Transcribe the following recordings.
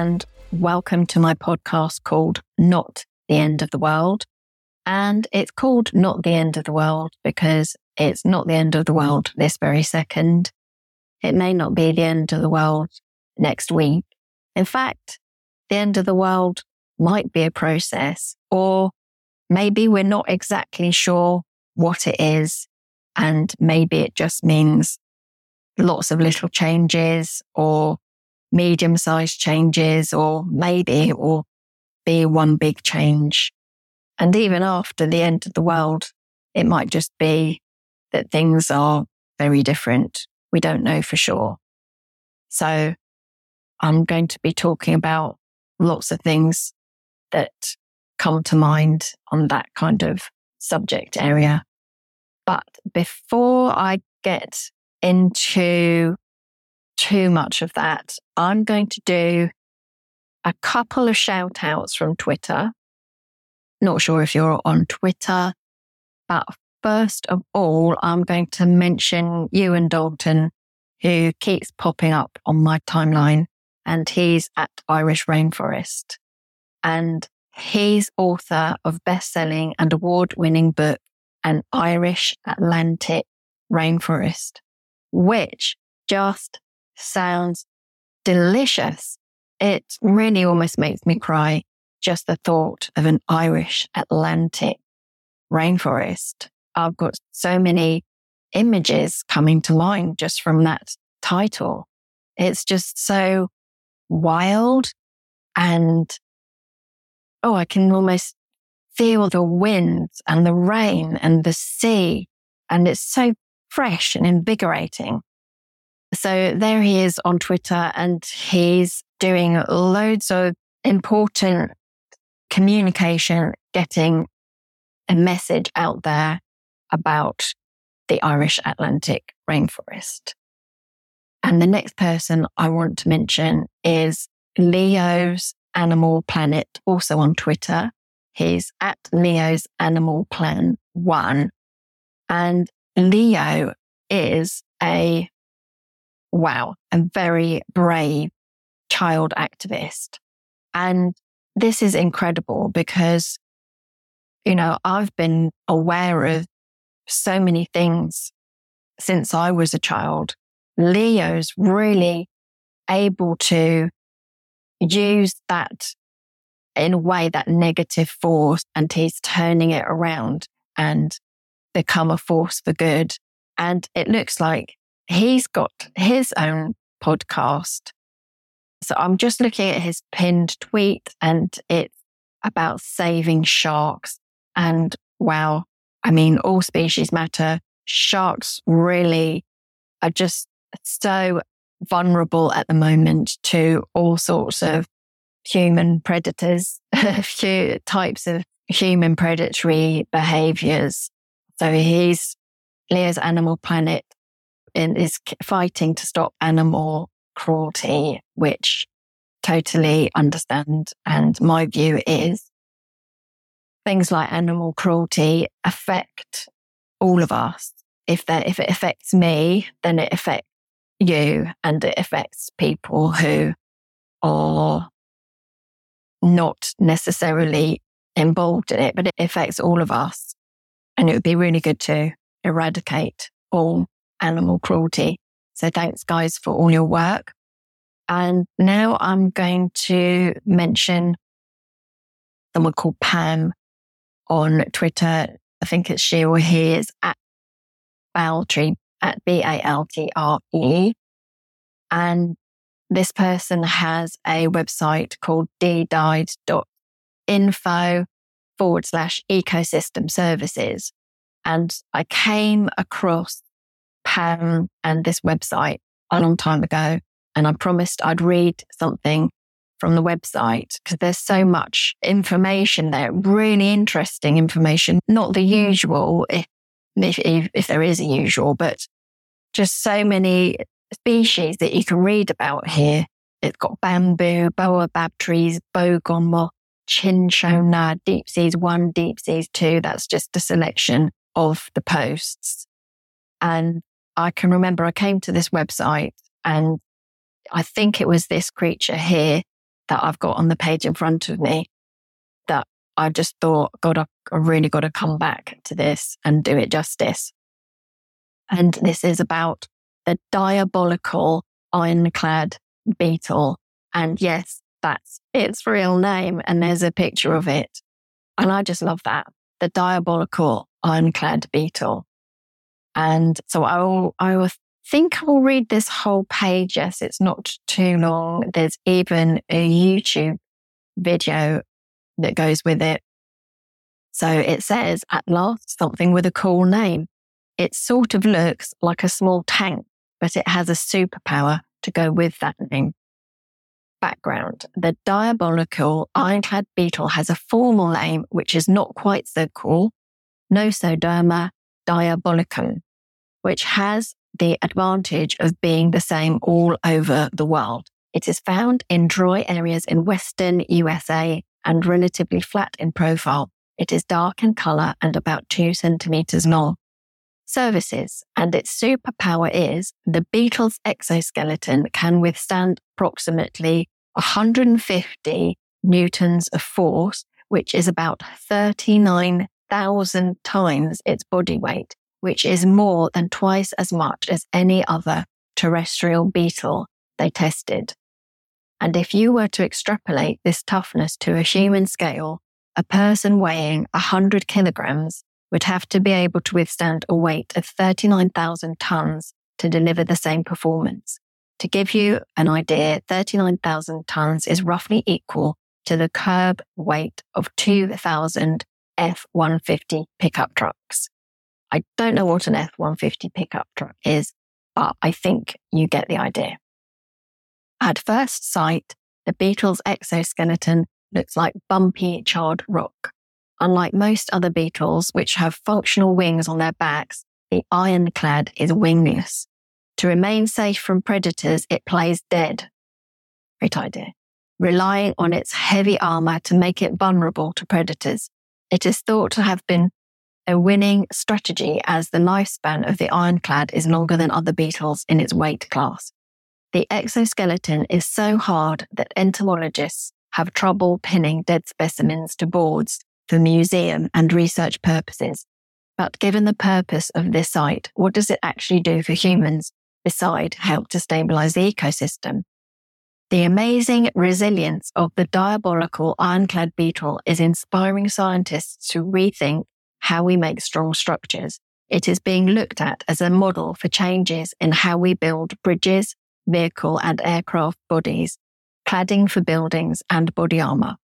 and welcome to my podcast called Not the End of the World. And it's called Not the End of the World because it's not the end of the world this very second. It may not be the end of the world next week. In fact, the end of the world might be a process or maybe we're not exactly sure what it is. And maybe it just means lots of little changes or medium sized changes, or maybe it will be one big change. And even after the end of the world, it might just be that things are very different. We don't know for sure. So I'm going to be talking about lots of things that come to mind on that kind of subject area. But before I get into too much of that, I'm going to do a couple of shout outs from Twitter. Not sure if you're on Twitter, but first of all, I'm going to mention Eoghan Daltun, who keeps popping up on my timeline, and he's at Irish Rainforest. And he's author of best-selling and award-winning book, An Irish Atlantic Rainforest, which just sounds delicious. It really almost makes me cry just the thought of an Irish Atlantic rainforest. I've got so many images coming to mind just from that title. It's just so wild and oh, I can almost feel the wind and the rain and the sea. And it's so fresh and invigorating. So there he is on Twitter and he's doing loads of important communication, getting a message out there about the Irish Atlantic rainforest. And the next person I want to mention is Leo's Animal Planet, also on Twitter. He's at Leo's Animal Plan One. And Leo is a wow, a very brave child activist. And this is incredible because, you know, I've been aware of so many things since I was a child. Leo's really able to use that in a way, that negative force, and he's turning it around and become a force for good. And it looks like he's got his own podcast. So I'm just looking at his pinned tweet and it's about saving sharks. And wow, I mean, all species matter. Sharks really are just so vulnerable at the moment to all sorts of human predators, types of human predatory behaviors. So he's Leo's Animal Planet and is fighting to stop animal cruelty, which totally understand. And my view is things like animal cruelty affect all of us. If that, if it affects me, then it affects you and it affects people who are not necessarily involved in it, but it affects all of us. And it would be really good to eradicate all animal cruelty. So thanks guys for all your work. And now I'm going to mention someone called Pam on Twitter. I think it's she or he is at Baltre at B-A-L-T-R-E. And this person has a website called ddied.info forward slash ecosystem services. And I came across And this website a long time ago. And I promised I'd read something from the website because there's so much information there, really interesting information, not the usual, if, if, if there is a usual, but just so many species that you can read about here. It's got bamboo, baobab trees, bogomol, cinchona, deep seas one, deep seas two. That's just a selection of the posts. And I can remember I came to this website and I think it was this creature here that I've got on the page in front of me that I just thought, God, I really got to come back to this and do it justice. And this is about the diabolical ironclad beetle. And yes, that's its real name. And there's a picture of it. And I just love that. The diabolical ironclad beetle. And so I will, I will think I will read this whole page. Yes, it's not too long. There's even a YouTube video that goes with it. So it says, at last, something with a cool name. It sort of looks like a small tank, but it has a superpower to go with that name. Background. The diabolical ironclad beetle has a formal name, which is not quite so cool. Nosoderma diabolicum, which has the advantage of being the same all over the world. It is found in dry areas in Western USA and relatively flat in profile. It is dark in color and about two centimeters long. Services and its superpower is the beetle's exoskeleton can withstand approximately 150 newtons of force, which is about 39,000 times its body weight, which is more than twice as much as any other terrestrial beetle they tested. And if you were to extrapolate this toughness to a human scale, a person weighing 100 kilograms would have to be able to withstand a weight of 39,000 tons to deliver the same performance. To give you an idea, 39,000 tons is roughly equal to the curb weight of 2,000 F-150 pickup trucks. I don't know what an F-150 pickup truck is, but I think you get the idea. At first sight, the beetle's exoskeleton looks like bumpy charred rock. Unlike most other beetles, which have functional wings on their backs, the ironclad is wingless. To remain safe from predators, it plays dead. Great idea. Relying on its heavy armor to make it vulnerable to predators. It is thought to have been a winning strategy as the lifespan of the ironclad is longer than other beetles in its weight class. The exoskeleton is so hard that entomologists have trouble pinning dead specimens to boards for museum and research purposes. But given the purpose of this site, what does it actually do for humans beside help to stabilize the ecosystem? The amazing resilience of the diabolical ironclad beetle is inspiring scientists to rethink how we make strong structures. It is being looked at as a model for changes in how we build bridges, vehicle and aircraft bodies, cladding for buildings and body armor.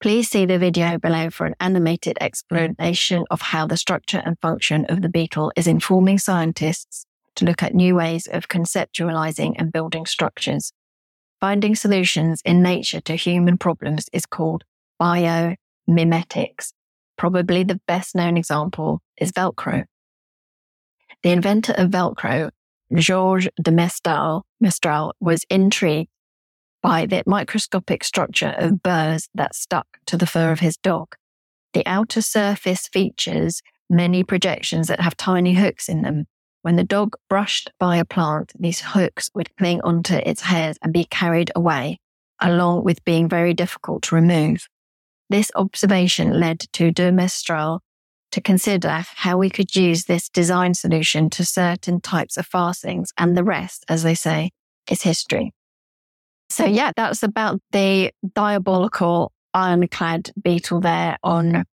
Please see the video below for an animated explanation of how the structure and function of the beetle is informing scientists to look at new ways of conceptualizing and building structures. Finding solutions in nature to human problems is called biomimetics. Probably the best known example is Velcro. The inventor of Velcro Georges de Mestral, Mestral was intrigued by the microscopic structure of burrs that stuck to the fur of his dog. The outer surface features many projections that have tiny hooks in them. When the dog brushed by a plant, these hooks would cling onto its hairs and be carried away, along with being very difficult to remove. This observation led to de Mestral to consider how we could use this design solution to certain types of fastings and the rest, as they say, is history. So yeah, that's about the diabolical ironclad beetle there on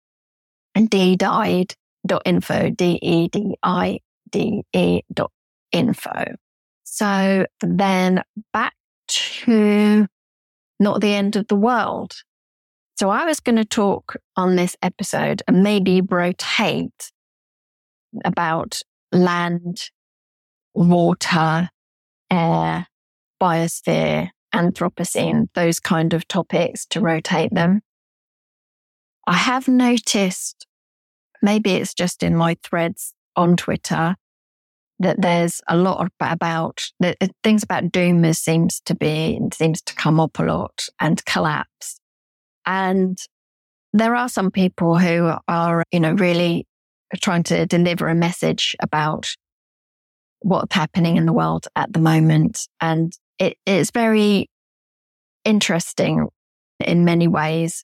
d-died.info, D-E-D-I-D-E dot info. So then back to not the end of the world. So I was going to talk on this episode and maybe rotate about land, water, air, biosphere, Anthropocene, those kind of topics to rotate them. I have noticed, maybe it's just in my threads on Twitter, that there's a lot about that uh, things about doomers seems to be seems to come up a lot and collapse and there are some people who are, you know, really trying to deliver a message about what's happening in the world at the moment. And it is very interesting in many ways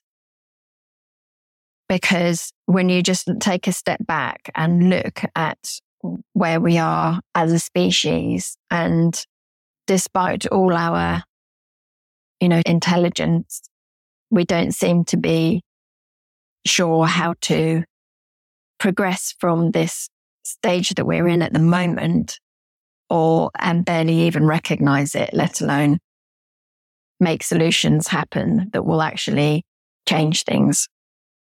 because when you just take a step back and look at where we are as a species and despite all our, you know, intelligence, we don't seem to be sure how to progress from this stage that we're in at the moment or and barely even recognize it, let alone make solutions happen that will actually change things.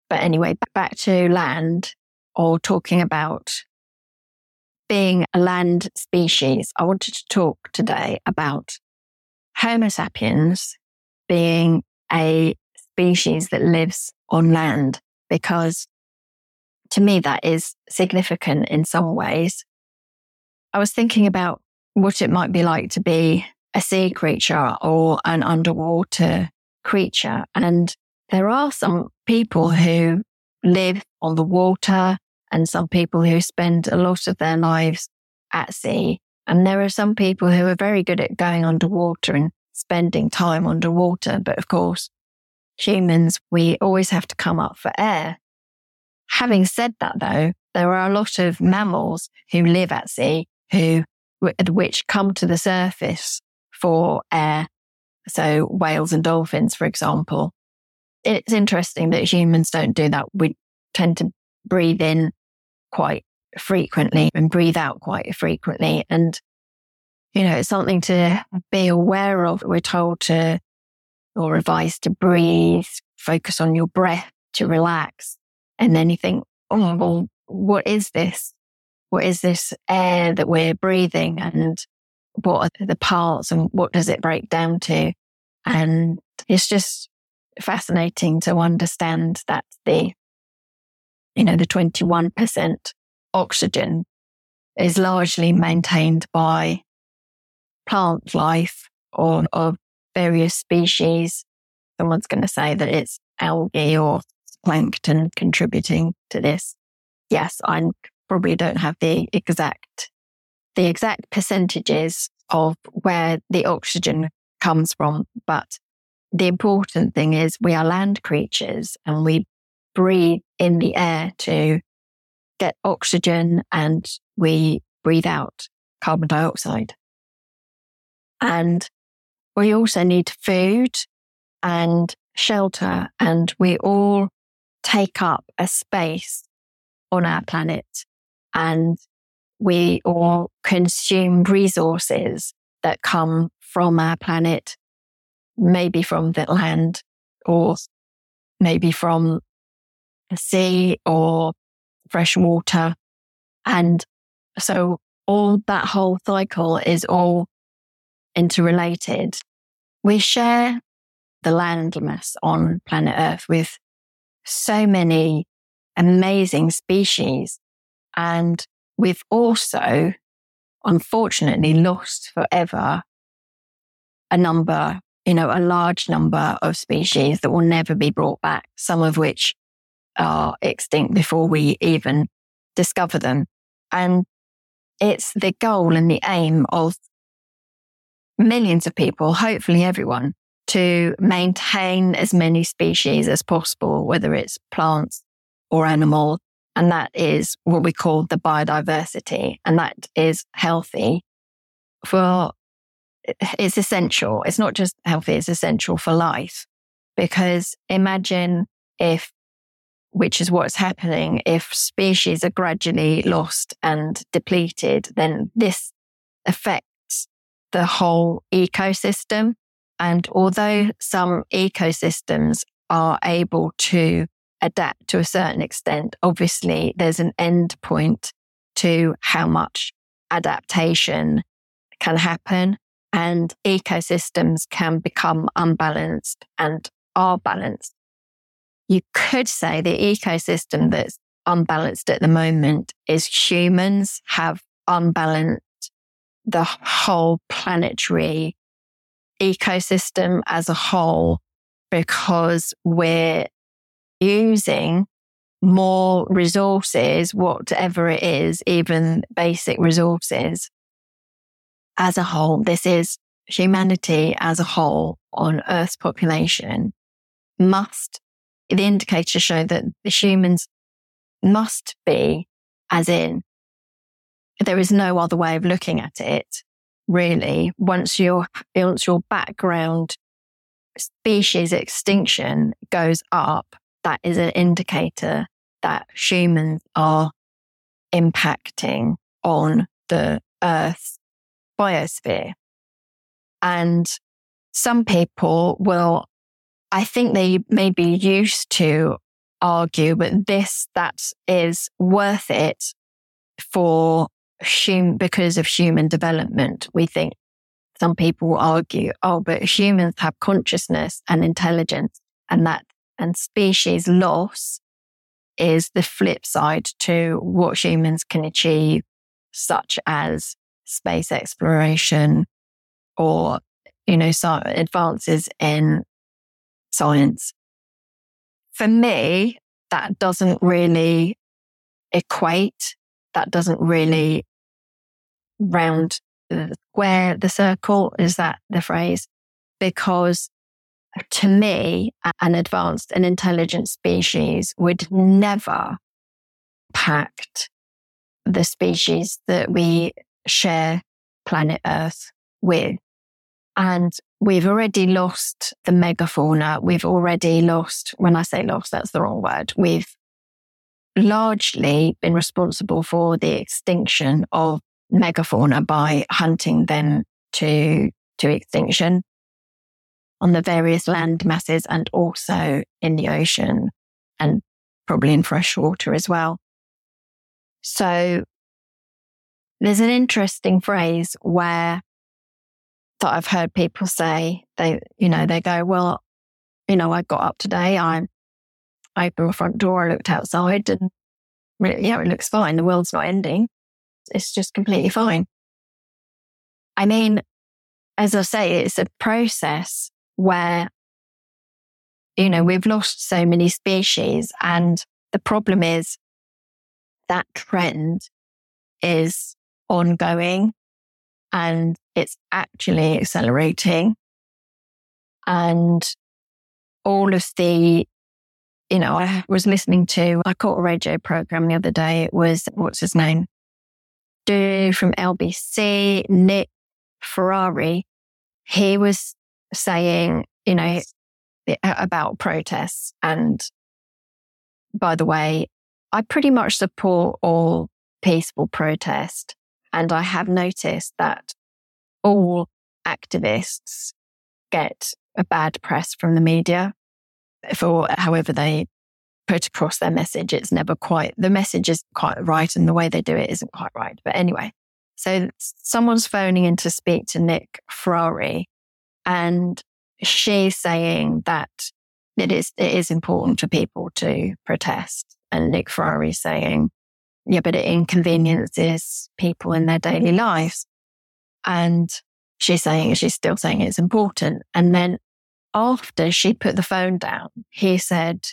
But anyway, back to land or talking about being a land species. I wanted to talk today about Homo sapiens being a species that lives on land because to me that is significant in some ways. I was thinking about what it might be like to be a sea creature or an underwater creature. And there are some people who live on the water and some people who spend a lot of their lives at sea. And there are some people who are very good at going underwater and spending time underwater. But of course, humans, we always have to come up for air. Having said that though, there are a lot of mammals who live at sea who, which come to the surface for air. So whales and dolphins, for example. It's interesting that humans don't do that. We tend to breathe in quite frequently and breathe out quite frequently. And, you know, it's something to be aware of. We're told to or advised to breathe, focus on your breath, to relax. And then you think, oh, well, what is this? What is this air that we're breathing? And what are the parts and what does it break down to? And it's just fascinating to understand that the, you know, the 21% oxygen is largely maintained by plant life or of various species. Someone's going to say that it's algae or plankton contributing to this. Yes, I probably don't have the exact the exact percentages of where the oxygen comes from. But the important thing is we are land creatures and we breathe in the air to get oxygen and we breathe out carbon dioxide. And we also need food and shelter and we all take up a space on our planet and we all consume resources that come from our planet, maybe from the land or maybe from sea or fresh water. And so all that whole cycle is all interrelated. We share the landmass on planet Earth with so many amazing species. And we've also, unfortunately, lost forever a number, you know, a large number of species that will never be brought back, some of which are extinct before we even discover them. And it's the goal and the aim of millions of people, hopefully everyone, to maintain as many species as possible, whether it's plants or animals, and that is what we call the biodiversity. And that is healthy for, it's essential. It's not just healthy, it's essential for life. Because imagine if, which is what's happening, if species are gradually lost and depleted, then this affects the whole ecosystem. And although some ecosystems are able to adapt to a certain extent. Obviously, there's an end point to how much adaptation can happen and ecosystems can become unbalanced and are balanced. You could say the ecosystem that's unbalanced at the moment is humans have unbalanced the whole planetary ecosystem as a whole because we're using more resources, whatever it is, even basic resources as a whole. This is humanity as a whole on Earth's population must, the indicators show that the humans must be, as in, there is no other way of looking at it, really. Once your, once your background species extinction goes up, that is an indicator that humans are impacting on the Earth's biosphere. And some people will, I think they may be used to argue, but this, that is worth it for hum, because of human development. We think some people argue, oh, but humans have consciousness and intelligence and that, and species loss is the flip side to what humans can achieve, such as space exploration or, you know, advances in science. For me, that doesn't really equate. That doesn't really round the square, the circle. Is that the phrase? Because to me, an advanced and intelligent species would never pact the species that we share planet Earth with. And we've already lost the megafauna. We've already lost, when I say lost, that's the wrong word. We've largely been responsible for the extinction of megafauna by hunting them to, to extinction on the various land masses and also in the ocean and probably in fresh water as well. So there's an interesting phrase where that I've heard people say they, you know, they go, well, you know, I got up today. I opened the front door. I looked outside and really, yeah, it looks fine. The world's not ending. It's just completely fine. I mean, as I say, it's a process where, you know, we've lost so many species. And the problem is that trend is ongoing and it's actually accelerating. And all of the, you know, I was listening to, I caught a radio program the other day. It was, what's his name? Dude from LBC, Nick Ferrari. He was saying, you know, about protests. And by the way, I pretty much support all peaceful protest. And I have noticed that all activists get a bad press from the media for however they put across their message. It's never quite, the message is quite right and the way they do it isn't quite right. But anyway, so someone's phoning in to speak to Nick Ferrari and she's saying that it is, it is important for people to protest. And Nick Ferrari saying, yeah, but it inconveniences people in their daily lives. And she's saying, she's still saying it's important. And then after she put the phone down, he said,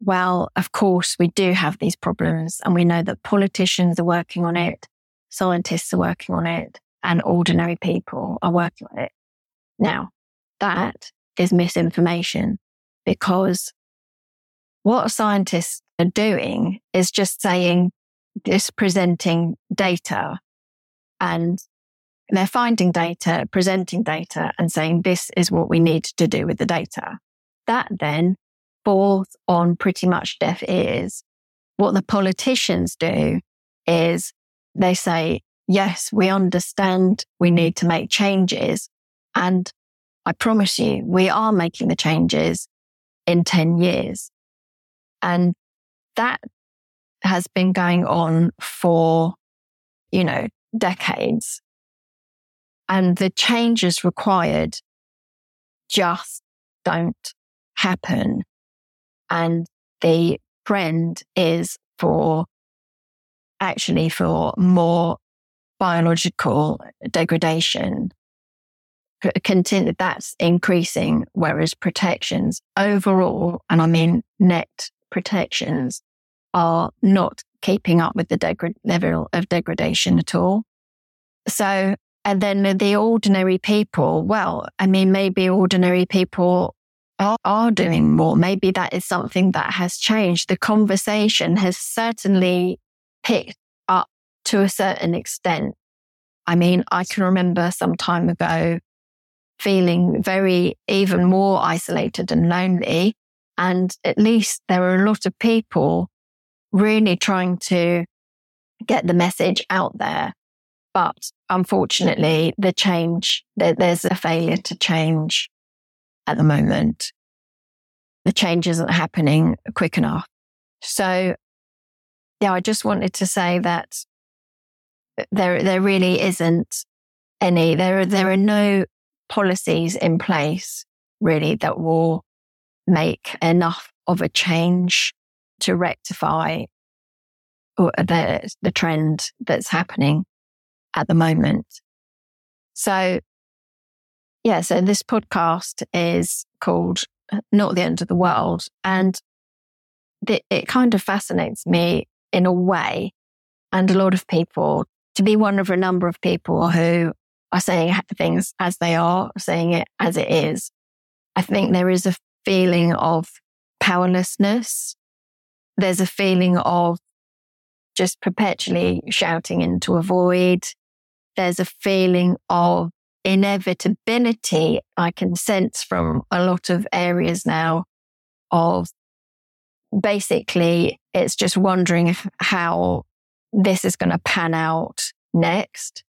well, of course, we do have these problems and we know that politicians are working on it, scientists are working on it, and ordinary people are working on it. Now, that is misinformation because what scientists are doing is just saying, just presenting data and they're finding data, presenting data and saying this is what we need to do with the data. That then falls on pretty much deaf ears. What the politicians do is they say, yes, we understand we need to make changes, and I promise you, we are making the changes in 10 years. And that has been going on for, you know, decades. And the changes required just don't happen. And the trend is for actually for more biological degradation continue, that's increasing, whereas protections overall, and I mean net protections are not keeping up with the level of degradation at all. So And then the ordinary people, well, I mean, maybe ordinary people are, are doing more. Maybe that is something that has changed. The conversation has certainly picked up to a certain extent. I mean, I can remember some time ago feeling very, even more isolated and lonely. And at least there are a lot of people really trying to get the message out there. But unfortunately, the change, there's a failure to change at the moment. The change isn't happening quick enough. So yeah, I just wanted to say that there, there really isn't any, there, are, there are no policies in place really that will make enough of a change to rectify uh, the, the trend that's happening at the moment. So yeah, so this podcast is called uh, Not the End of the World. And it, it kind of fascinates me in a way and a lot of people to be one of a number of people who are saying things as they are, saying it as it is. I think there is a feeling of powerlessness. There's a feeling of just perpetually shouting into a void. There's a feeling of inevitability I can sense from a lot of areas now of basically it's just wondering how this is going to pan out next.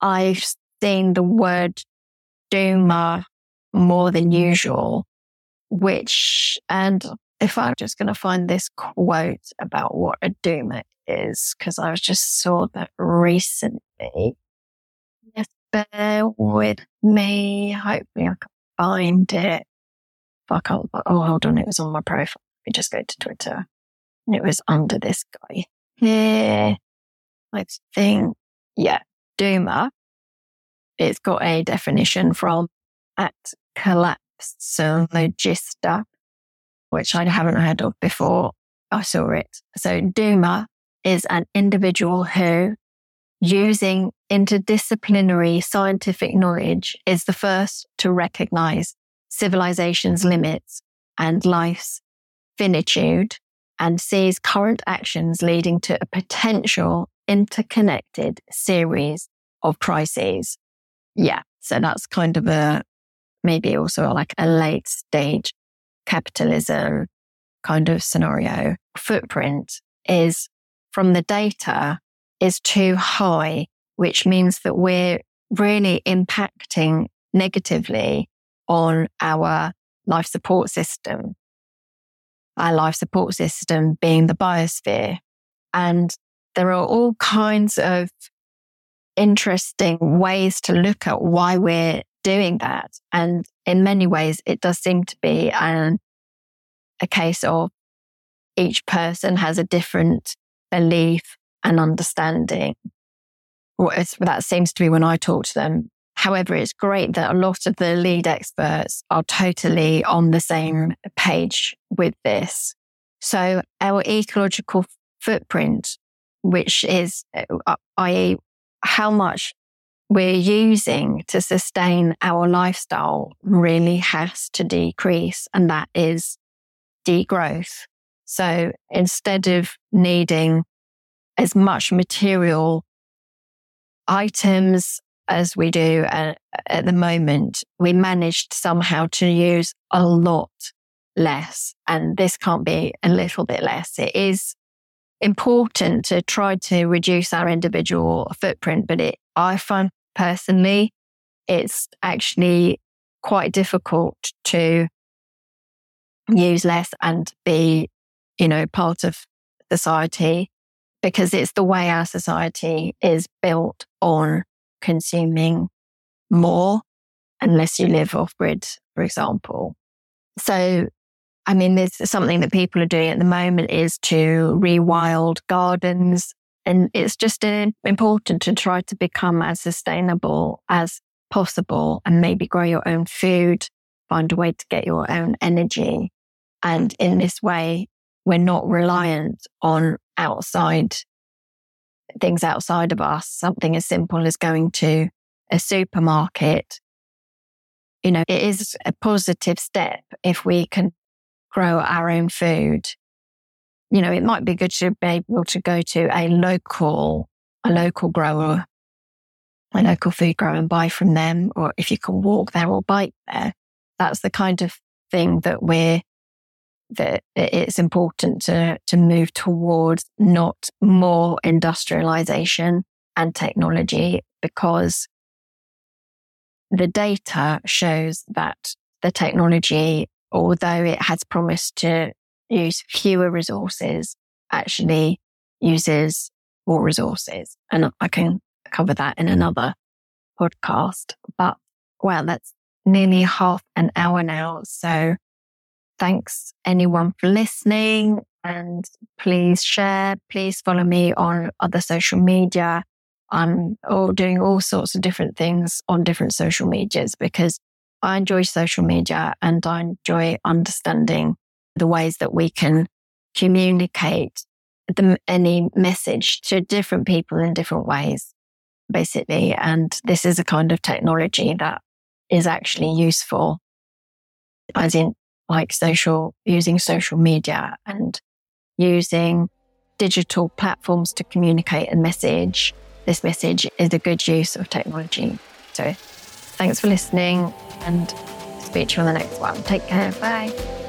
I've seen the word doomer more than usual, which, and if I'm just going to find this quote about what a doomer is, because I was just saw that recently. Oh. Bear with me. Hopefully I can find it. Fuck, oh, hold on. It was on my profile. Let me just go to Twitter. And It was under this guy here. I think, yeah, doomer. It's got a definition from at Collapsologista, which I haven't heard of before. I saw it. So doomer is an individual who using interdisciplinary scientific knowledge is the first to recognize civilization's limits and life's finitude and sees current actions leading to a potential interconnected series of crises. Yeah. So that's kind of a, maybe also like a late stage capitalism kind of scenario. Footprint is from the data is too high, which means that we're really impacting negatively on our life support system our life support system being the biosphere. And there are all kinds of interesting ways to look at why we're doing that. And in many ways, it does seem to be an, a case of each person has a different belief and understanding. That seems to be when I talk to them. However, it's great that a lot of the lead experts are totally on the same page with this. So our ecological footprint, which is, uh, i.e., how much we're using to sustain our lifestyle really has to decrease. And that is degrowth. So instead of needing as much material items as we do uh, at the moment, we managed somehow to use a lot less. And this can't be a little bit less. It is important to try to reduce our individual footprint, but it, I find personally, it's actually quite difficult to use less and be, you know, part of society because it's the way our society is built on consuming more unless you live off grid, for example. So, I mean, there's something that people are doing at the moment is to rewild gardens. And it's just uh, important to try to become as sustainable as possible and maybe grow your own food, find a way to get your own energy. And in this way, we're not reliant on outside things outside of us, something as simple as going to a supermarket, you know, it is a positive step if we can grow our own food. You know, it might be good to be able to go to a local, a local grower, a local food grower and buy from them, or if you can walk there or bike there. That's the kind of thing that we're that it's important to, to move towards not more industrialization and technology because the data shows that the technology, although it has promised to use fewer resources, actually uses more resources. And I can cover that in another podcast. But well, that's nearly half an hour now. So thanks anyone for listening and please share. Please follow me on other social media. I'm all doing all sorts of different things on different social medias because I enjoy social media and I enjoy understanding the ways that we can communicate the, any message to different people in different ways, basically. And this is a kind of technology that is actually useful, as in like social, using social media and using digital platforms to communicate a message. This message is a good use of technology. So thanks for listening and speak to you on the next one. Take care. Bye.